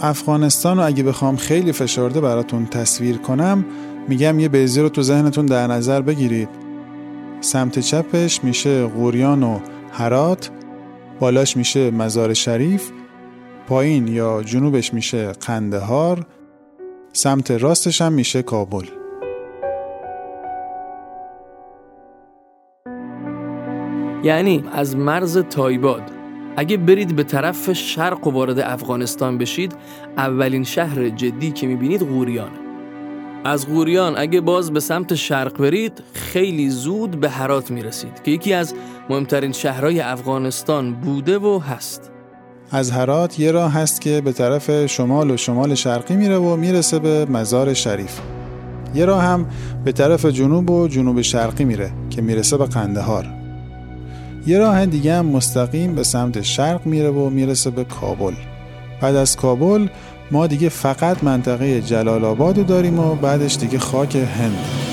افغانستان رو اگه بخوام خیلی فشرده براتون تصویر کنم میگم یه بیزی رو تو ذهنتون در نظر بگیرید. سمت چپش میشه غوریان و هرات بالاش میشه مزار شریف پایین یا جنوبش میشه قندهار سمت راستش هم میشه کابل. یعنی از مرز تایباد اگه برید به طرف شرق و وارد افغانستان بشید اولین شهر جدی که می‌بینید غوریانه از غوریان اگه باز به سمت شرق برید خیلی زود به هرات می‌رسید که یکی از مهمترین شهرهای افغانستان بوده و هست. از هرات یه راه هست که به طرف شمال و شمال شرقی میره و می‌رسه به مزار شریف. یه راه هم به طرف جنوب و جنوب شرقی میره که می‌رسه به قندهار. یه راه دیگه هم مستقیم به سمت شرق میره و می‌رسه به کابل. بعد از کابل ما دیگه فقط منطقه جلال آباد داریم و بعدش دیگه خاک هند.